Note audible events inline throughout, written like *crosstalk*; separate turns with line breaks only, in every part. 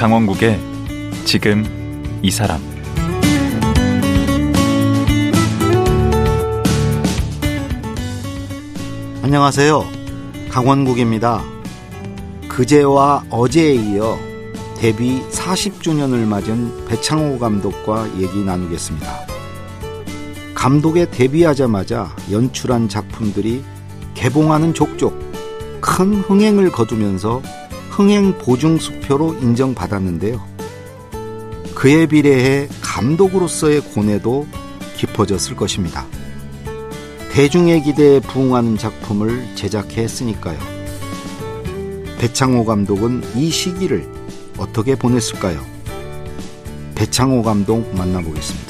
강원국의 지금 이 사람
안녕하세요. 강원국입니다. 그제와 어제에 이어 데뷔 40주년을 맞은 배창호 감독과 얘기 나누겠습니다. 감독에 데뷔하자마자 연출한 작품들이 개봉하는 족족 큰 흥행을 거두면서 흥행 보증 수표로 인정받았는데요. 그에 비례해 감독으로서의 고뇌도 깊어졌을 것입니다. 대중의 기대에 부응하는 작품을 제작했으니까요. 배창호 감독은 이 시기를 어떻게 보냈을까요? 배창호 감독 만나보겠습니다.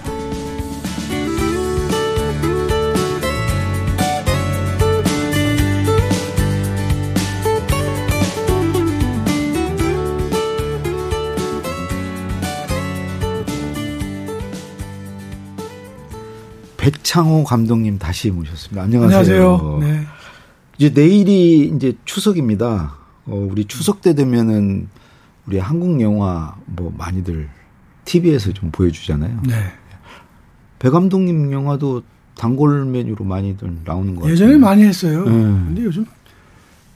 배창호 감독님 다시 모셨습니다. 안녕하세요.
안녕하세요. 네.
이제 내일이 이제 추석입니다. 어, 우리 추석 때 되면은 우리 한국 영화 뭐 많이들 TV에서 좀 보여주잖아요.
네.
배 감독님 영화도 단골 메뉴로 많이들 나오는 것 같아요.
예전에 많이 했어요.
네.
근데 요즘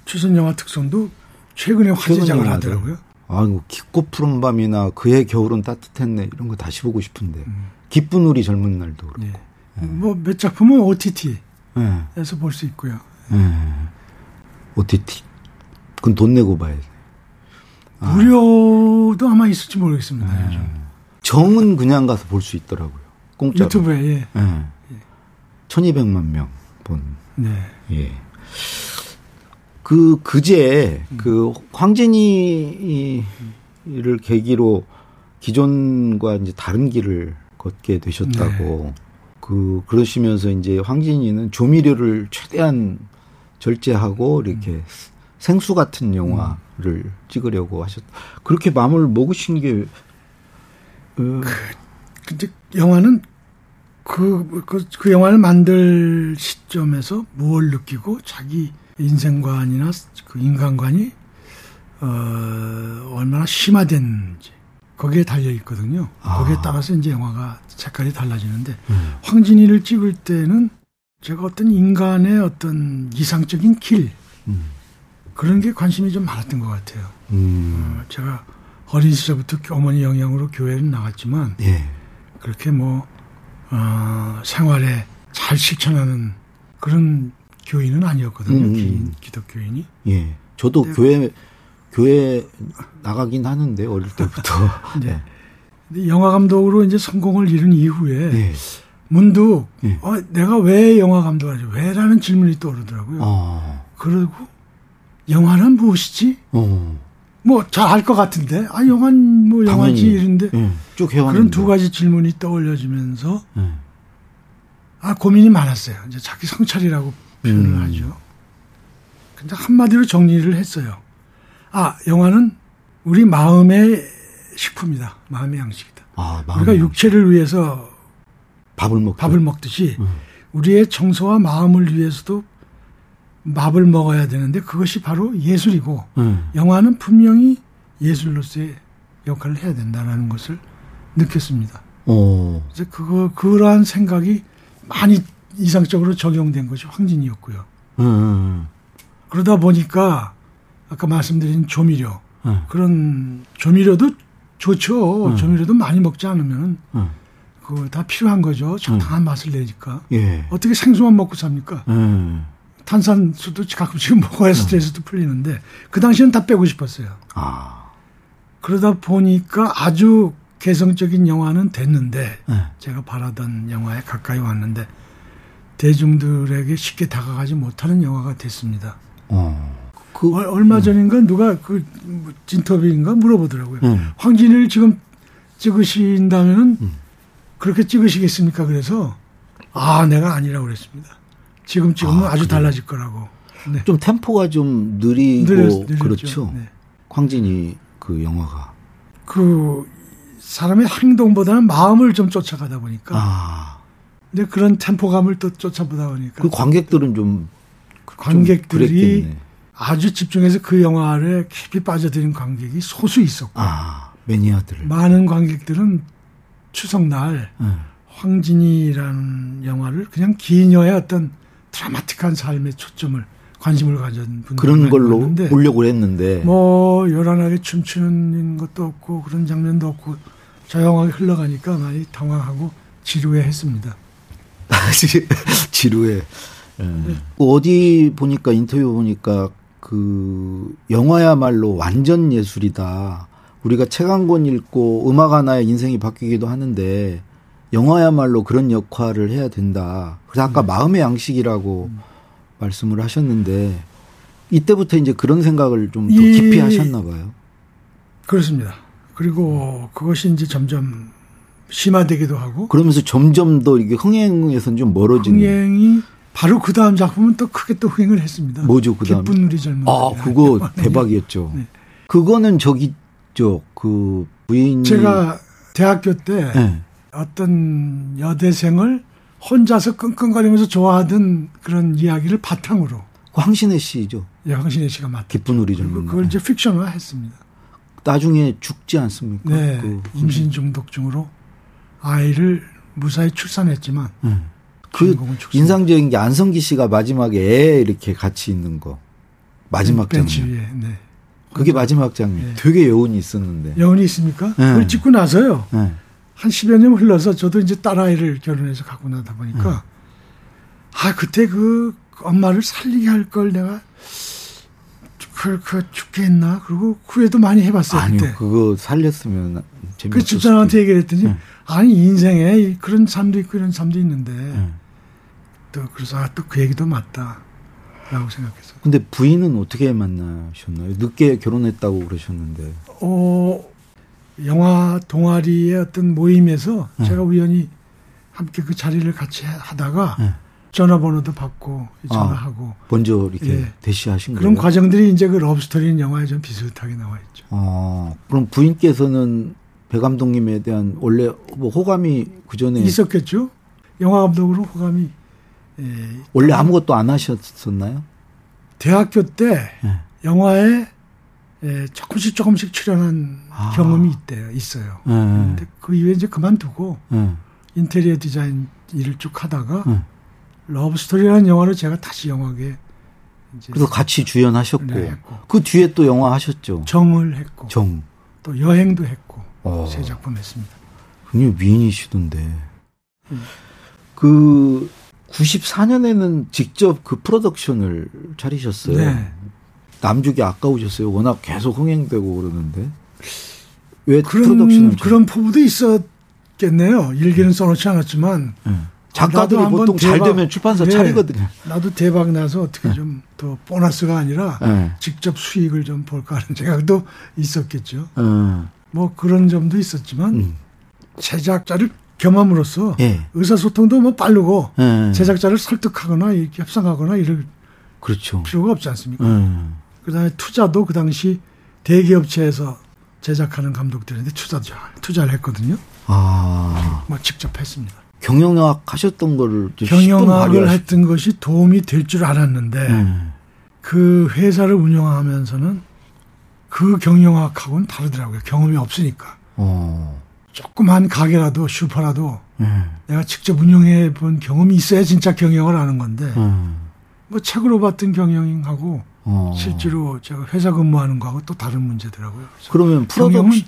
추석 영화 특성도 최근에 화제작을 하더라고요.
아이고 깊고 푸른 밤이나 그의 겨울은 따뜻했네 이런 거 다시 보고 싶은데
음.
기쁜 우리 젊은 날도 그렇고.
네. 뭐 몇 작품은 OTT에서
네.
볼수 있고요.
네. OTT. 그건 돈 내고 봐야 돼. 아.
무료도 아마 있을지 모르겠습니다.
정은 그냥 가서 볼 수 있더라고요. 공짜로.
유튜브에 예.
예. 1200만 명 본.
네.
예. 그, 그제, 그, 황진이를 계기로 기존과 이제 다른 길을 걷게 되셨다고. 그, 그러시면서 이제 황진이는 조미료를 최대한 절제하고 이렇게 생수 같은 영화를 찍으려고 하셨, 그렇게 마음을 먹으신 게, 어,
근데 영화는 그, 그, 그 영화를 만들 시점에서 무엇을 느끼고 자기 인생관이나 그 인간관이 어, 얼마나 심화됐는지 거기에 달려 있거든요.
아.
거기에 따라서 이제 영화가 색깔이 달라지는데
음.
황진이를 찍을 때는 제가 어떤 인간의 어떤 이상적인 길
음.
그런 게 관심이 좀 많았던 것 같아요.
음,
어, 제가 어린 시절부터 어머니 영향으로 교회를 나갔지만
예.
그렇게 뭐 어, 생활에 잘 실천하는 그런 교인은 아니었거든요.
음.
기, 기독교인이.
예. 저도
네.
교회, 교회 나가긴 하는데, 어릴 때부터. *laughs*
네. 영화 감독으로 이제 성공을 이룬 이후에
예.
문득
예.
어, 내가 왜 영화 감독을 하지? 왜라는 질문이 떠오르더라고요.
어,
그리고 영화는 무엇이지?
어.
뭐잘 알 것 같은데 아 영화는 뭐 영화지. 이런데
예. 쭉 해왔는데.
그런 두 가지 질문이 떠올려지면서
예.
아 고민이 많았어요. 이제 자기 성찰이라고 표현을
음.
하죠. 근데 한마디로 정리를 했어요. 아 영화는 우리 마음의 식품이다. 마음의 양식이다.
아,
우리가
마음이
육체를 위해서
밥을 먹
밥을 먹듯이
음.
우리의 정서와 마음을 위해서도 밥을 먹어야 되는데 그것이 바로 예술이고
예.
영화는 분명히 예술로서의 역할을 해야 된다는 것을 느꼈습니다.
어.
그래서 그거 그러한 생각이 많이 이상적으로 적용된 것이 황진이었고요.
예, 예,
그러다 보니까 아까 말씀드린 조미료
예.
그런 조미료도 좋죠.
음.
조미료도 많이 먹지 않으면
예.
그거 다 필요한 거죠. 적당한 맛을 내니까
예.
어떻게 생수만 먹고 삽니까?
예.
탄산수도 가끔씩 먹어야 스트레스도 풀리는데 그 당시엔 다 빼고 싶었어요.
아.
그러다 보니까 아주 개성적인 영화는 됐는데
예.
제가 바라던 영화에 가까이 왔는데 대중들에게 쉽게 다가가지 못하는 영화가 됐습니다.
어.
그 얼- 얼마 전인가 누가 그 뭐, 진터비인가 물어보더라고요.
음.
황진이를 지금 찍으신다면은
음.
그렇게 찍으시겠습니까? 그래서 아 내가 아니라고 그랬습니다. 지금 찍으면
아,
아, 주? 달라질 거라고. 네.
좀 템포가 좀 느리고
느렸-.
그렇죠.
네.
황진이 그 영화가.
그 사람의 행동보다는 마음을 좀 쫓아가다 보니까
아.
근데 그런 템포감을 또 쫓아보다 보니까
그 관객들은 좀
관객들이
그랬겠네.
아주 집중해서 그 영화에 깊이 빠져드는 관객이 소수 있었고
아, 매니아들.
많은 관객들은 추석날
네.
황진이라는 영화를 그냥 기녀의 어떤 드라마틱한 삶에 초점을 관심을 가진 분들
그런 걸로
봤는데
보려고 했는데
뭐 요란하게 춤추는 것도 없고 그런 장면도 없고 조용하게 흘러가니까 많이 당황하고 지루해했습니다. *laughs*
지루해. 예.
네.
어디 보니까 인터뷰 보니까 그 영화야말로 완전 예술이다. 우리가 책 한 권 읽고 음악 하나에 인생이 바뀌기도 하는데 영화야말로 그런 역할을 해야 된다. 그래서 아까
네.
마음의 양식이라고
음.
말씀을 하셨는데 이때부터 이제 그런 생각을 좀더
이-
깊이 하셨나 봐요.
그렇습니다. 그리고 그것이 이제 점점 심화되기도 하고
그러면서 점점 더 이게 흥행에선 좀 멀어지는
흥행이 바로 그 다음 작품은 또 크게 또 흥행을 했습니다.
뭐죠, 그 다음?
기쁜 우리 젊은
아, 그거
영화는요. *laughs*
대박이었죠.
네.
그거는 저기 저그 부인이
제가 대학교 때
네.
어떤 여대생을 혼자서 끙끙거리면서 좋아하던 그런 이야기를 바탕으로
그 황신혜 씨죠.
여강신혜 씨가 맡은
기쁜 우리 젊은
그걸
날.
이제 픽션화 했습니다.
나중에 죽지 않습니까?
네,
그
임신 중독증으로 아이를 무사히 출산했지만
네. 그. 인상적인 게 안성기 씨가 마지막에 애 이렇게 같이 있는 거 마지막
벤치
장면.
위에 네.
그게 마지막 장면.
네.
되게 여운이 있었는데.
여운이 있습니까?
네.
그걸 찍고 나서요.
네.
한 10여 년 흘러서 저도 이제 딸아이를 결혼해서 갖고 나다 보니까 아 그때 그 엄마를 살리게 할 걸 내가 그, 그 죽게 했나 그리고 후회도 많이 해봤어요
아니요,
그때
그거 살렸으면 재밌었을
그 집사람한테 얘기를 했더니
네.
아니 인생에 이- 그런 삶도 있고 이런 삶도 있는데
네.
또 그래서 아, 또 그 얘기도 맞다라고 생각해서
근데 부인은 어떻게 만나셨나요? 늦게 결혼했다고 그러셨는데.
어 영화 동아리의 어떤 모임에서
네.
제가 우연히 함께 그 자리를 같이 하다가
네.
전화번호도 받고
아.
전화하고
먼저 이렇게
예.
대시하신
그런
거예요?
과정들이 이제 그 러브스토리는 영화에 좀 비슷하게 나와 있죠.
아, 그럼 부인께서는 배 감독님에 대한 원래 뭐 호감이 그 전에
있었겠죠. 영화 감독으로 호감이 예,
원래 아무것도 안 하셨었나요?
대학교 때
예.
영화에 예, 조금씩 조금씩 출연한
아.
경험이 있대요. 있어요.
예,
근데 그 이후에 이제 그만두고
예,
인테리어 디자인 일을 쭉 하다가
예.
러브 스토리라는 영화를 제가 다시 영화계
그래서 같이 주연하셨고
네.
그 뒤에 또 영화 하셨죠.
정을 했고
정.
또 여행도 했고
어.
세 작품 했습니다.
굉장히 미인이시던데.
음.
그 94년에는 직접 그 프로덕션을 차리셨어요.
네.
남주기 아까우셨어요. 워낙 계속 흥행되고 그러는데. 왜
그런
프로덕션을
그런 포부도 있었겠네요. 일기는 써놓지 않았지만
예. 작가들이 보통 잘
대박-
되면 출판사
예.
차리거든요.
나도 대박 나서 어떻게 좀 더 보너스가 아니라
예.
직접 수익을 좀 볼까 하는 생각도 있었겠죠.
어.
뭐 그런 점도 있었지만
음.
제작자를 겸함으로써
예.
의사소통도 뭐 빠르고
예.
제작자를 설득하거나 이렇게 협상하거나 이럴
그렇죠.
필요가 없지 않습니까?
예.
그다음에 투자도 그 당시 대기업체에서 제작하는 감독들한테 투자 투자를 했거든요.
아.
뭐 직접 했습니다.
경영학 하셨던 거를 이제 10분
경영학을 했던 것이 도움이 될 줄 알았는데
예.
그 회사를 운영하면서는 그 경영학하고는 다르더라고요. 경험이 없으니까.
어.
조그만 가게라도 슈퍼라도
예.
내가 직접 운영해 본 경험이 있어야 진짜 경영을 하는 건데
예.
뭐 책으로 봤던 경영하고
어.
실제로 제가 회사 근무하는 거하고 또 다른 문제더라고요.
그러면 프로덕션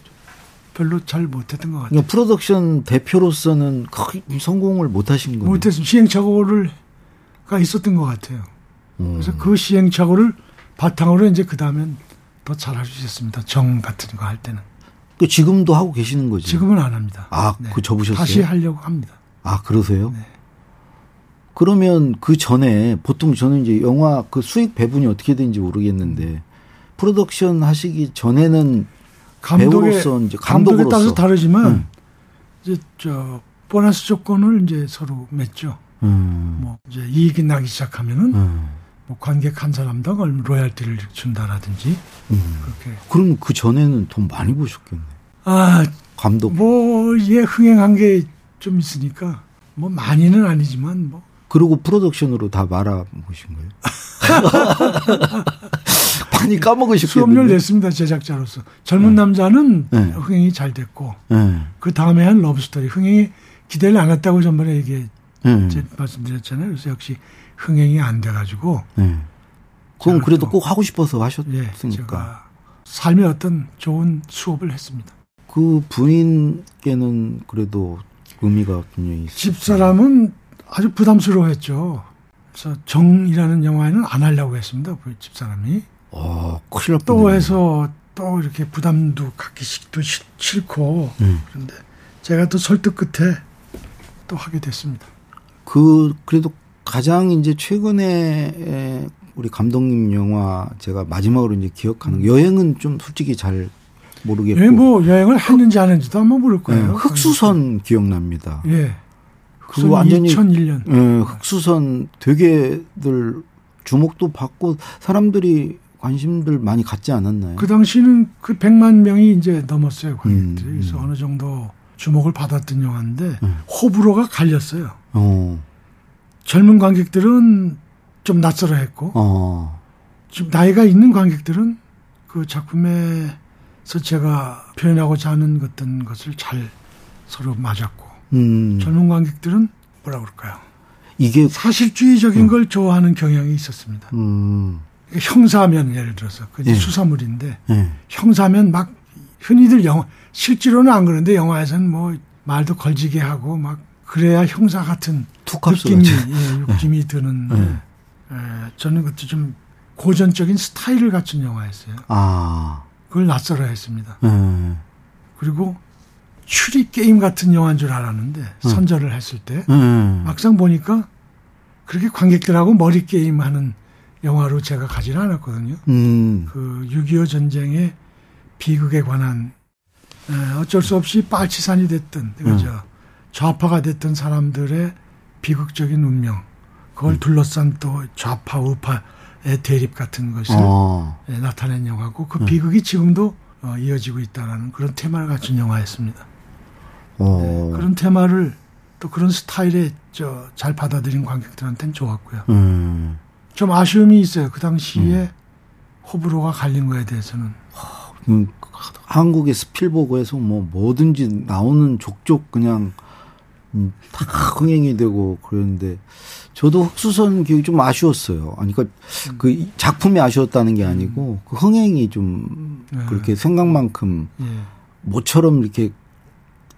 별로 잘 못했던 것 같아요.
그러니까 프로덕션 대표로서는 크게 성공을 못 하신 거예요.
못했으면 시행착오를가 있었던 것 같아요.
음.
그래서 그 시행착오를 바탕으로 이제 그 다음엔 더 잘할 수 있었습니다. 정 같은 거 할 때는.
그 지금도 하고 계시는 거죠.
지금은 안 합니다.
아,
네.
그 접으셨어요?
다시 하려고 합니다.
아 그러세요?
네.
그러면 그 전에 보통 저는 이제 영화 그 수익 배분이 어떻게 되는지 모르겠는데 프로덕션 하시기 전에는
감독의
배우로서 이제
감독에
감독으로서.
따라서 다르지만
음.
이제 저 보너스 조건을 이제 서로 맺죠.
음,
뭐 이제 이익이 나기 시작하면은
음,
뭐 관객 한 사람당 얼마 로얄티를 준다라든지
음.
그렇게
그럼 그 전에는 돈 많이 버셨겠네.
아
감독
뭐, 예, 흥행한 게 좀 있으니까, 뭐, 많이는 아니지만, 뭐,
그리고 프로덕션으로 다 말아 보신 거예요? *laughs* 많이 까먹으셨겠네요.
수업료를 냈습니다 제작자로서. 젊은
네.
남자는
네.
흥행이 잘 됐고
네.
그 다음에 한 러브스토리 흥행이 기대를 안 했다고 전번에 얘기
네.
제 말씀드렸잖아요. 그래서 역시 흥행이 안 돼가지고
네. 그럼 그래도
또-
꼭 하고 싶어서
예,
하셨으니까.
제가 삶의 어떤 좋은 수업을 했습니다.
그 부인께는 그래도 의미가 분명히 있어요.
집사람은 아주 부담스러워했죠. 그래서 정이라는 영화에는 안 하려고 했습니다. 그 집사람이
어, 큰일 날
또. 해서 또 이렇게 부담도 갖기식도 싫- 싫고
음.
그런데 제가 또 설득 끝에 또 하게 됐습니다.
그 그래도 가장 이제 최근에 에, 우리 감독님 영화 제가 마지막으로 이제 기억하는 거, 여행은 좀 솔직히 잘 모르겠고
여행 뭐 여행을 했는지 안 했는지도 아마 모를
예,
거예요.
흑수선 기억납니다.
예. 흑수선
완전히
2001년.
예, 흑수선 되게들 주목도 받고 사람들이 관심들 많이 갖지 않았나요?
그 당시는 그 100만 명이 이제 넘었어요. 관객들이.
음,
그래서
음.
어느 정도 주목을 받았던 영화인데
음.
호불호가 갈렸어요.
어,
젊은 관객들은 좀 낯설어했고
어,
좀 나이가 있는 관객들은 그 작품에서 제가 표현하고자 하는 어떤 것을 잘 서로 맞았고
음,
젊은 관객들은 뭐라 그럴까요?
이게
사실주의적인 걸 좋아하는 경향이 있었습니다.
음,
그러니까 형사면 예를 들어서 그
예.
수사물인데
예,
형사면 막 흔히들 영화 실제로는 안 그런데 영화에서는 뭐 말도 걸지게 하고 막 그래야 형사 같은 느낌이. 예, 느낌이 드는데
네.
에, 저는 그때 좀 고전적인 스타일을 갖춘 영화였어요.
아,
그걸 낯설어 했습니다.
예,
그리고 추리 게임 같은 영화인 줄 알았는데
네.
선절을 했을 때
예,
막상 보니까 그렇게 관객들하고 머리 게임 하는 영화로 제가 가지는 않았거든요.
음,
그6.25 전쟁의 비극에 관한 에, 어쩔 수 없이 빨치산이 됐던
음.
그죠 좌파가 됐던 사람들의 비극적인 운명 그걸 둘러싼 또 좌파 우파의 대립 같은 것을
어,
예, 나타낸 영화고 그
음.
비극이 지금도 어, 이어지고 있다라는 그런 테마를 갖춘 영화였습니다.
어,
그런 테마를 또 그런 스타일의 저 잘 받아들인 관객들한테는 좋았고요.
음,
좀 아쉬움이 있어요. 그 당시에 호불호가 갈린 거에 대해서는
음, 한국의 스필버그에서 뭐 뭐든지 나오는 족족 그냥 음, 다 흥행이 되고 그랬는데 저도 흑수선 기억이 좀 아쉬웠어요. 아니 그러니까 그 작품이 아쉬웠다는 게 아니고 그 흥행이 좀
네.
그렇게 생각만큼
예.
모처럼 이렇게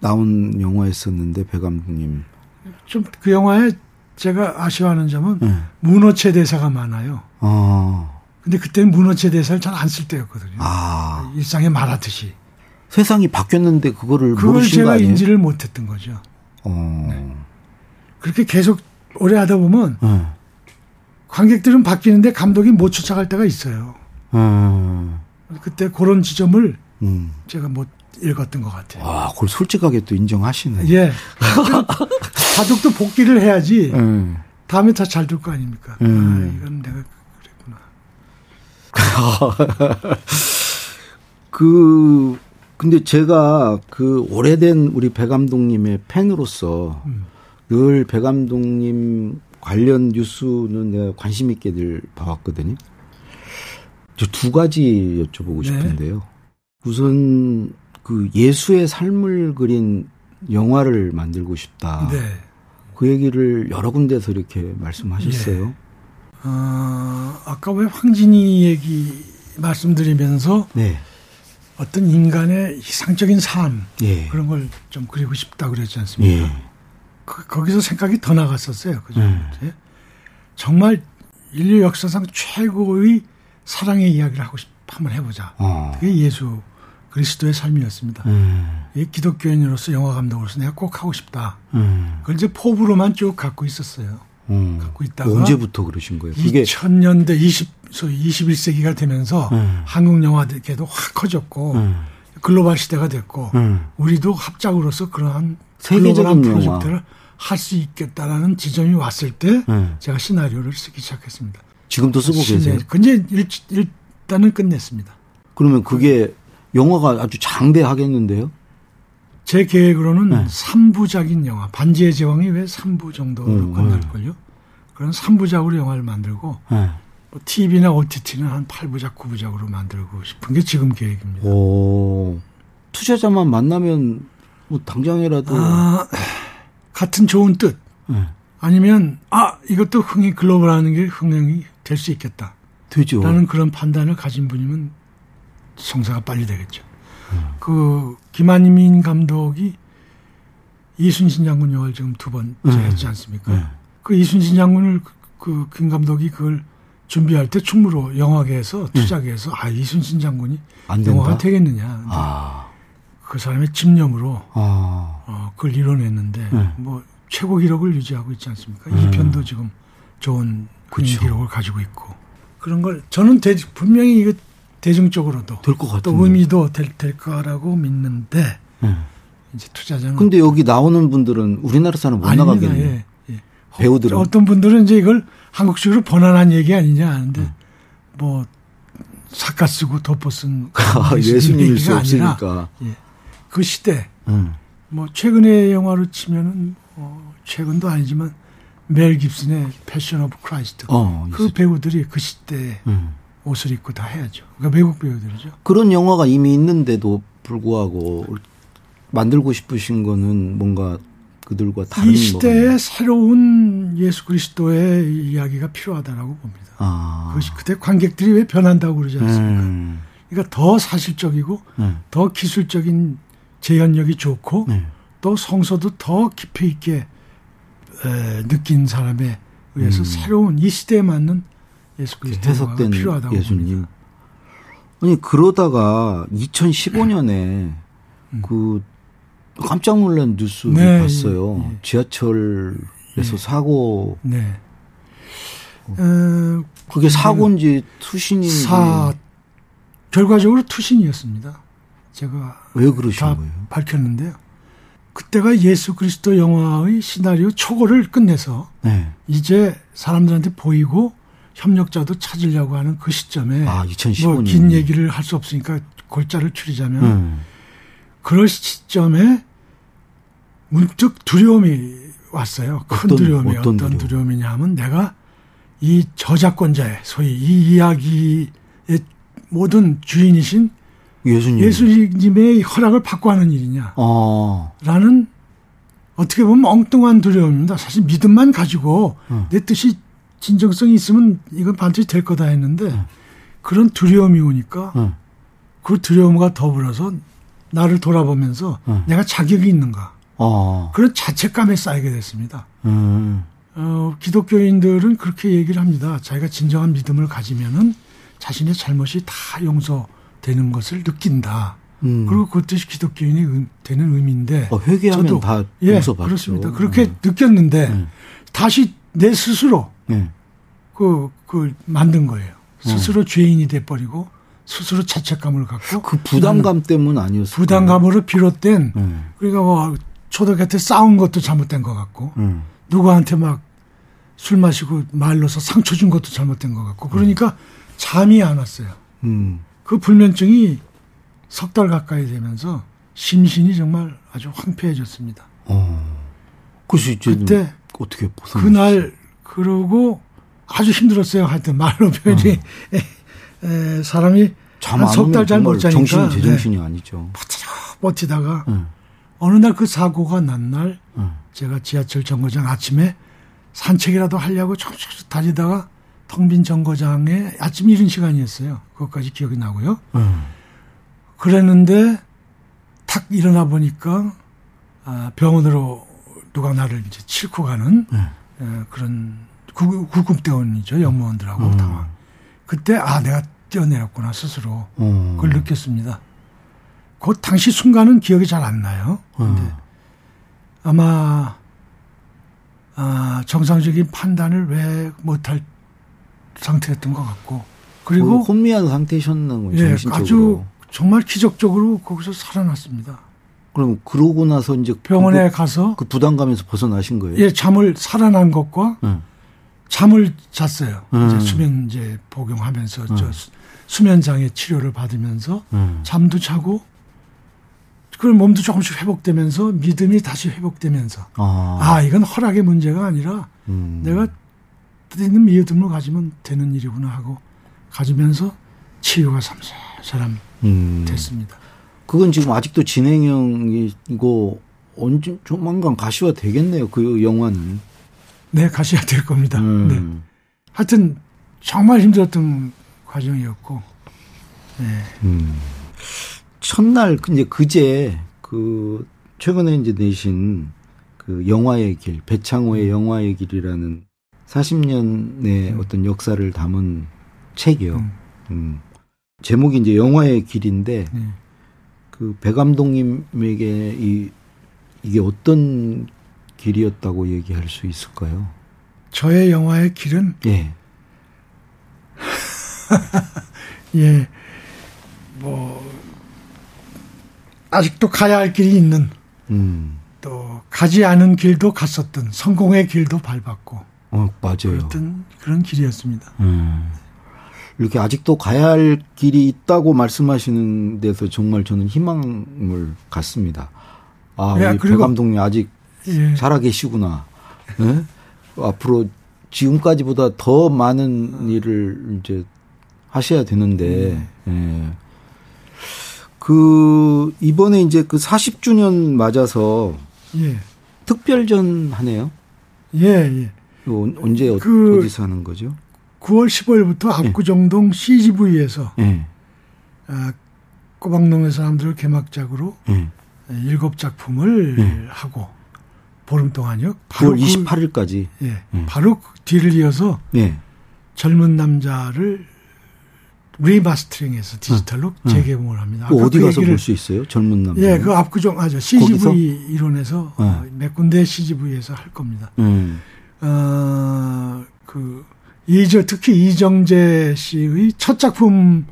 나온 영화였었는데 배 감독님.
좀 그 영화에 제가 아쉬워하는 점은
네.
문어체 대사가 많아요.
아,
근데 그때는 문어체 대사를 잘 안 쓸 때였거든요.
아
일상에 말하듯이.
세상이 바뀌었는데 그거를
그걸
모르신 거
제가? 인지를 못했던 거죠.
어,
그렇게 계속 오래 하다 보면
네.
관객들은 바뀌는데 감독이 못 쫓아갈 때가 있어요.
음,
그때 그런 지점을
음.
제가 못 읽었던 것 같아요.
와, 그걸 솔직하게 또 인정하시네.
예. *laughs* 바둑도 복귀를 해야지
음.
다음에 다 잘 될 거 아닙니까?
음.
아, 이건 내가. *laughs*
그 근데 제가 그 오래된 우리 배 감독님의 팬으로서
음.
늘배 감독님 관련 뉴스는 내가 관심 있게 늘 봐왔거든요. 저 두 가지 여쭤보고
네.
싶은데요. 우선 그 예수의 삶을 그린 영화를 만들고 싶다.
네.
그 얘기를 여러 군데서 이렇게 말씀하셨어요.
어, 아까 왜 황진이 얘기 말씀드리면서
네.
어떤 인간의 이상적인 삶
예.
그런 걸 좀 그리고 싶다 그랬지 않습니까?
예.
그, 거기서 생각이 더 나갔었어요. 그죠?
음.
예? 정말 인류 역사상 최고의 사랑의 이야기를 하고 싶, 한번 해보자.
어.
그게 예수 그리스도의 삶이었습니다.
음.
이 기독교인으로서 영화 감독으로서 내가 꼭 하고 싶다.
음.
그걸 이제 포부로만 쭉 갖고 있었어요.
음.
갖고 있다가
언제부터 그러신 거예요? 그게
2000년대 20, 소위 21세기가 되면서
음.
한국 영화계도 확 커졌고
음.
글로벌 시대가 됐고
음.
우리도 합작으로서 그러한
세계적인.
프로젝트를 할 수 있겠다라는 지점이 왔을 때
음.
제가 시나리오를 쓰기 시작했습니다.
지금도 쓰고
시내-
계세요?
근데 일, 일단은 끝냈습니다.
그러면 그게 영화가 아주 장대하겠는데요?
제 계획으로는
네.
삼부작인 영화 반지의 제왕이 왜 3부 정도로
음,
끝날걸요? 그런 삼부작으로 영화를 만들고
네.
TV나 OTT는 한 8부작, 9부작으로 만들고 싶은 게 지금 계획입니다.
오. 투자자만 만나면 뭐 당장이라도
아, 같은 좋은 뜻.
네.
아니면 아 이것도 흥행 글로벌하는 게 흥행이 될 수 있겠다.
되죠.
라는 그런 판단을 가진 분이면 성사가 빨리 되겠죠. 그 김한민 감독이 이순신 장군 영화를 지금 두 번째
네.
했지 않습니까?
네.
그 이순신 장군을 그 김 감독이 그걸 준비할 때 충무로 영화계에서 투자계에서 아 이순신 장군이. 영화가 되겠느냐.
아.
그 사람의 집념으로
아.
어, 그걸 이뤄냈는데
네.
뭐 최고 기록을 유지하고 있지 않습니까?
음.
이 편도 지금 좋은
그쵸.
기록을 가지고 있고 그런 걸 저는 대, 분명히 이거 대중적으로도
될 것 같은데.
또 의미도 될, 될 거라고 믿는데
네.
이제 투자자는
근데 여기 나오는 분들은 우리나라 사람 못
아닙니다.
나가겠네.
예, 예.
배우들은.
어떤 분들은 이제 이걸 한국식으로 번안한 얘기 아니냐 하는데
음.
뭐 삿갓 쓰고 도포 쓴 *laughs*
아,
예수님
예수님일 수 없으니까.
예. 그 시대
응.
뭐 최근의 영화로 치면은 어, 최근도 아니지만 멜 깁슨의 Passion of Christ
어,
그. 배우들이 그 시대에
응.
옷을 입고 다 해야죠. 그러니까 외국 배우들이죠.
그런 영화가 이미 있는데도 불구하고 만들고 싶으신 거는 뭔가 그들과 다른
이 시대에? 새로운 예수 그리스도의 이야기가 필요하다라고 봅니다.
아.
그것이 그때 관객들이 왜 변한다고 그러지 않습니까?
음.
그러니까 더 사실적이고
네.
더 기술적인 재현력이 좋고
네.
또 성서도 더 깊이 있게 에, 느낀 사람에 의해서
음.
새로운 이 시대에 맞는 예수 그리스도가
해석된
필요하다고
예수님.
봅니다.
아니 그러다가 2015년에 그 깜짝 놀란 뉴스를
네,
봤어요.
예, 예.
지하철에서
예.
사고.
네. 어,
그게 사고인지 투신인지
사 결과적으로 투신이었습니다. 제가
왜 그러신
다
거예요?
밝혔는데요. 그때가 예수 그리스도 영화의 시나리오 초고를 끝내서
네.
이제 사람들한테 보이고 협력자도 찾으려고 하는 그 시점에
아 2015년.
뭐 긴 얘기를 할 수 없으니까 골자를 추리자면
음.
그럴 시점에 문득 두려움이 왔어요. 큰
어떤-
두려움이
어떤
어떤,
두려움?
두려움이냐 하면 내가 이 저작권자의 소위 이 이야기의 모든 주인이신
예수님.
예수님의 허락을 받고 하는 일이냐.
어.
라는 어떻게 보면 엉뚱한 두려움입니다. 사실 믿음만 가지고
음.
내 뜻이 진정성이 있으면 이건 반드시 될 거다 했는데 그런 두려움이 오니까
응.
그 두려움과 더불어서 나를 돌아보면서
음.
내가 자격이 있는가
어.
그런 자책감에 쌓이게 됐습니다.
음.
어, 기독교인들은 그렇게 얘기를 합니다. 자기가 진정한 믿음을 가지면은 자신의 잘못이 다 용서되는 것을 느낀다.
음.
그리고 그것이 기독교인이 의- 되는 의미인데
어, 회개하면
저도
다
예,
용서받죠.
그렇습니다. 그렇게
음.
느꼈는데
네.
다시 내 스스로
네.
그, 그 만든 거예요. 스스로 죄인이 돼버리고 스스로 자책감을 갖고
그 부담감 때문 아니었어요.
부담감으로 비롯된
네.
그러니까 뭐 초등학교 때 싸운 것도 잘못된 것 같고
음.
누구한테 막 술 마시고 말로서 상처 준 것도 잘못된 것 같고 그러니까 잠이 안 왔어요.
음.
그 불면증이 석 달 가까이 되면서 심신이 정말 아주 황폐해졌습니다.
어.
그때
어떻게 벗어?
그날 그러고 아주 힘들었어요. 하여튼 말로 표현이 에, *laughs* 에, 사람이 한 석 달 잘 못 자니까
정신 제정신이 아니죠.
버티다가
네.
어느 날 그 사고가 난날
네.
제가 지하철 정거장 아침에 산책이라도 하려고 촉촉 다니다가 텅 빈 정거장에 아침 이른 시간이었어요. 그것까지 기억이 나고요.
네.
그랬는데 탁 일어나 보니까 아, 병원으로 누가 나를 이제 싣고 가는
네.
에, 그런 구, 구급대원이죠 영무원들하고
음.
당황. 그때 아 내가 뛰어내렸구나 스스로
어.
그걸 느꼈습니다. 그 당시 순간은 기억이 잘 안 나요. 근데
어.
아마 아, 정상적인 판단을 왜 못할 상태였던 것 같고 그리고
그 혼미한 상태셨나 고
예. 아주 정말 기적적으로 거기서 살아났습니다.
그럼 그러고 나서 이제
병원에
그거-
가서
그 부담감에서 벗어나신 거예요?
예 잠을 살아난 것과
응.
잠을 잤어요.
음.
이제 수면 이제 복용하면서 저
음.
수- 수면 장애 치료를 받으면서
응.
잠도 자고 그런 몸도 조금씩 회복되면서 믿음이 다시 회복되면서
아.
아 이건 허락의 문제가 아니라
음.
내가 있는 미흡을 가지면 되는 일이구나 하고 가지면서 치유가 삼사사람 음. 됐습니다.
그건 지금 아직도 진행형이고 언제 조만간 가시화 되겠네요. 그 영화는.
네, 가셔야 될 겁니다. 음. 네. 하여튼 정말 힘들었던 과정이었고. 네. 음.
첫날 이제 그제 그 최근에 이제 내신 그 영화의 길 배창호의 영화의 길이라는 40년의 음. 어떤 역사를 담은 책이요. 음. 음. 제목이 이제 영화의 길인데 네. 그 배 감독님에게 이 이게 어떤 길이었다고 얘기할 수 있을까요?
저의 영화의 길은
예. *laughs*
예. 뭐 아직도 가야 할 길이 있는 음. 또 가지 않은 길도 갔었던 성공의 길도 밟았고
어, 맞아요.
그랬던 그런 길이었습니다. 음.
이렇게 아직도 가야 할 길이 있다고 말씀하시는 데서 정말 저는 희망을 갖습니다. 아, 야, 우리 배 감독님 아직 예. 살아계시구나. 네? 앞으로 지금까지보다 더 많은 일을 이제 하셔야 되는데, 음. 예. 그, 이번에 이제 그 40주년 맞아서, 예. 특별전 하네요?
예, 예.
언제 그, 어디서 하는 거죠?
9월 15일부터 압구정동 예. CGV에서, 예. 아, 꼬박농의 사람들을 개막작으로, 예. 일곱 작품을 네. 하고 보름 동안요.
바로 9월 28일까지.
그, 예. 네. 바로 그 뒤를 이어서 네. 젊은 남자를 리마스터링해서 디지털로 네. 재개봉을 합니다.
그 어디 그 가서 볼 수 있어요? 젊은 남자.
예, 그 압구정 아죠. CGV 거기서? 이론에서 네. 어, 몇 군데 CGV에서 할 겁니다. 음. 어, 그 이저 특히 이정재 씨의 첫 작품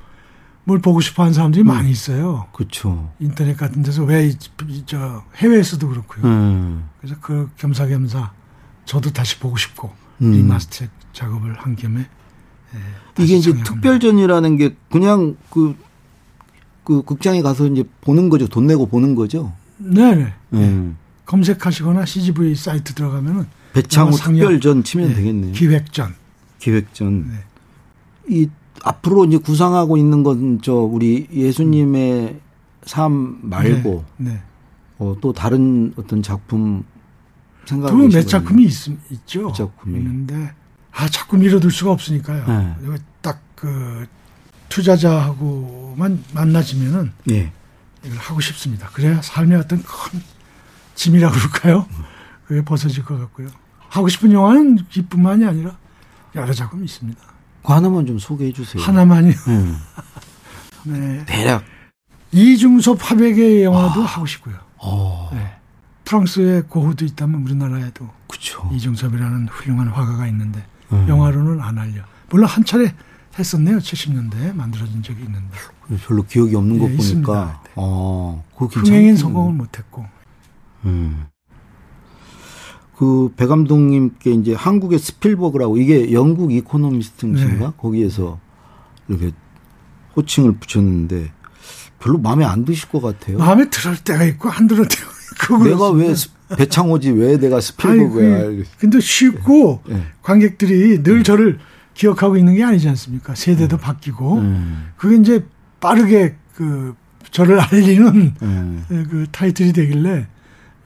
뭘 보고 싶어 하는 사람들이 음. 많이 있어요.
그렇죠.
인터넷 같은 데서 왜저 해외에서도 그렇고요. 음. 그래서 그 겸사겸사 저도 다시 보고 싶고 음. remaster 작업을 한 겸에
예, 이게 이제 특별전이라는 게 그냥 그, 그 극장에 가서 이제 보는 거죠. 돈 내고 보는 거죠.
네네. 음. 검색하시거나 CGV 사이트 들어가면은
배창호 특별전 치면 네. 되겠네요.
기획전.
기획전. 네. 이 앞으로 이제 구상하고 있는 건 저 우리 예수님의 삶 말고 네, 네. 어, 또 다른 어떤 작품 생각하고
몇 작품이 있, 있죠. 작품이 있는데 아 자꾸 미뤄둘 수가 없으니까요. 네. 딱그 투자자하고만 만나지면은 예. 이걸 하고 싶습니다. 그래야 삶의 어떤 큰 짐이라고 그럴까요? 그게 벗어질 것 같고요. 하고 싶은 영화는 이뿐만이 아니라 여러 작품이 있습니다.
그 하나만 좀 소개해 주세요.
하나만요? 네. *laughs* 네.
대략.
이중섭 화백의 영화도 아. 하고 싶고요. 어. 네. 프랑스의 고흐도 있다면 우리나라에도
그쵸.
이중섭이라는 훌륭한 화가가 있는데 음. 영화로는 안 알려. 물론 한 차례 했었네요. 70년대에 만들어진 적이 있는데.
별로 기억이 없는 네, 거 보니까. 네. 어,
흥행에 성공을 못했고. 음.
그 배 감독님께 이제 한국의 스필버그라고 이게 영국 이코노미스트인가 네. 거기에서 이렇게 호칭을 붙였는데 별로 마음에 안 드실 것 같아요.
마음에 들을 때가 있고 안 들을 때가 있고.
내가 왜 배창호지 왜 내가 스필버그야. 아니,
근데 쉽고 네. 관객들이 늘 네. 저를 기억하고 있는 게 아니지 않습니까? 세대도 네. 바뀌고 음. 그게 이제 빠르게 그 저를 알리는 네. 그 타이틀이 되길래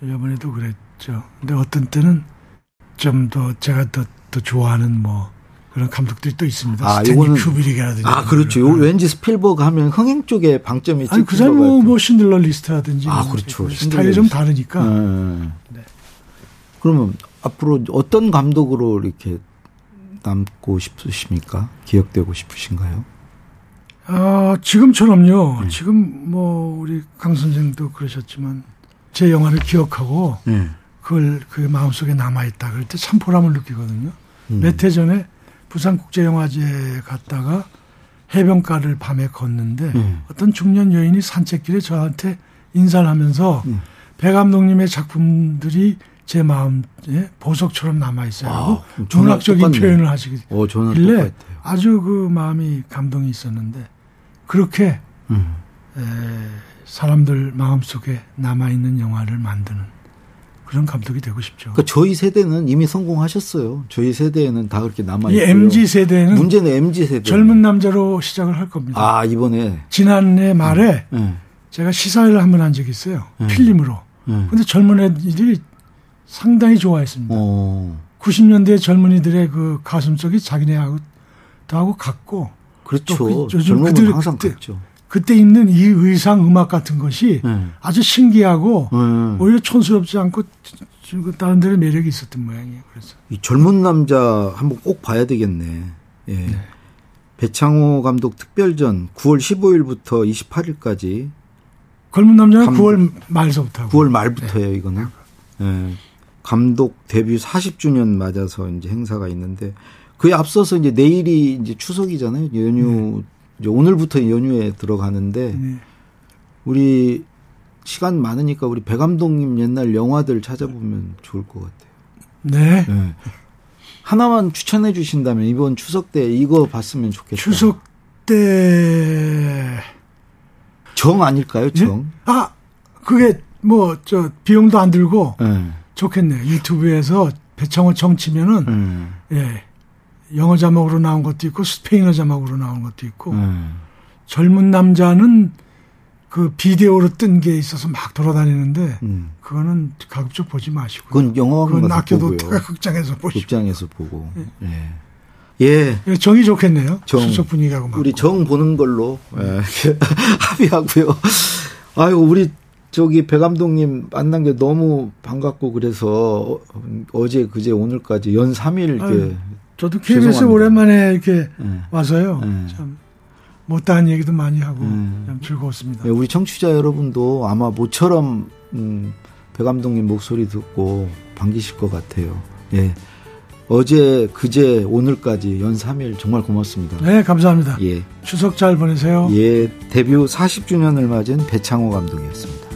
이번에도 그랬. 있죠. 근데 어떤 때는 좀 더 제가 더, 더 좋아하는 뭐 그런 감독들이 또 있습니다. 아, 스탠리 큐브릭이라든지.
아, 그렇죠. 요 왠지 스필버그 하면 흥행 쪽에 방점이
아니, 그 사람 뭐, 뭐 Schindler List라든지.
아, 뭐 그렇죠.
스타일이 좀 다르니까. 네. 네.
그러면 앞으로 어떤 감독으로 이렇게 남고 싶으십니까? 기억되고 싶으신가요?
아, 지금처럼요. 네. 지금 뭐 우리 강 선생도 그러셨지만 제 영화를 기억하고 네. 그걸 그 마음속에 남아있다. 그럴 때 참 보람을 느끼거든요. 음. 몇해 전에 부산국제영화제 갔다가 해변가를 밤에 걷는데 음. 어떤 중년 여인이 산책길에 저한테 인사를 하면서 음. 배 감독님의 작품들이 제 마음에 보석처럼 남아 있어요. 아, 문학적인 표현을 하시길래 어, 아주 그 마음이 감동이 있었는데 그렇게 음. 에, 사람들 마음속에 남아 있는 영화를 만드는 그런 감독이 되고 싶죠.
그러니까 저희 세대는 이미 성공하셨어요. 저희 세대에는 다 그렇게 남아
이
있고요.
MZ 세대는
문제는 MZ 세대.
젊은 남자로 시작을 할 겁니다.
아 이번에.
지난해 말에
네.
제가 시사회를 한 번 한 적이 있어요.
음.
필름으로.
네.
근데 젊은 애들이 상당히 좋아했습니다.
어
90년대 젊은이들의 그 가슴 속이 자기네하고 하고 같고
그렇죠.
또 그- 요즘
젊은
그들-
분 항상
그때-
같죠.
그때 입는 이 의상 음악 같은 것이
네.
아주 신기하고
네.
오히려 촌스럽지 않고 그 다른 데는 매력이 있었던 모양이에요. 그래서
이 젊은 남자 한번 꼭 봐야 되겠네. 예. 배창호 감독 특별전 9월 15일부터 28일까지
젊은 남자는
감독.
9월 말서부터 하고
9월 말부터예요, 이거는. 예. 감독 데뷔 40주년 맞아서 이제 행사가 있는데 그에 앞서서 이제 내일이 이제 추석이잖아요. 연휴 이제 오늘부터 연휴에 들어가는데
네.
우리 시간 많으니까 우리 배 감독님 옛날 영화들 찾아보면 좋을 것 같아요.
네.
예. 하나만 추천해 주신다면 이번 추석 때 이거 봤으면 좋겠다.
추석 때
정 아닐까요?
예?
정.
아, 그게 뭐 저 비용도 안 들고
예.
좋겠네요. 유튜브에서 배창호 청 치면은
예.
예. 영어 자막으로 나온 것도 있고 스페인어 자막으로 나온 것도 있고
예.
젊은 남자는 그 비디오로 뜬 게 있어서 막 돌아다니는데
음.
그거는 가급적 보지 마시고
그건 영화관
그건 아껴도. *laughs* 극장에서 보시고
극장에서 보고. 예. 예.
예, 정이 좋겠네요.
정.
추석 분위기하고 맞고.
우리 정 보는 걸로 예. *laughs* 합의하고요. 아유, 우리 저기 배 감독님 만난 게 너무 반갑고 그래서 어, 어제 그제 오늘까지 연 3일 이렇게
저도 KBS
죄송합니다.
오랜만에 이렇게
예.
와서요.
예.
참 못다한 얘기도 많이 하고
음.
참 즐거웠습니다.
예, 우리 청취자 여러분도 아마 모처럼 음, 배 감독님 목소리 듣고 반기실 것 같아요. 예. 어제, 그제, 오늘까지 연 3일 정말 고맙습니다.
네, 감사합니다.
예.
추석 잘 보내세요.
예. 데뷔 40주년을 맞은 배창호 감독이었습니다.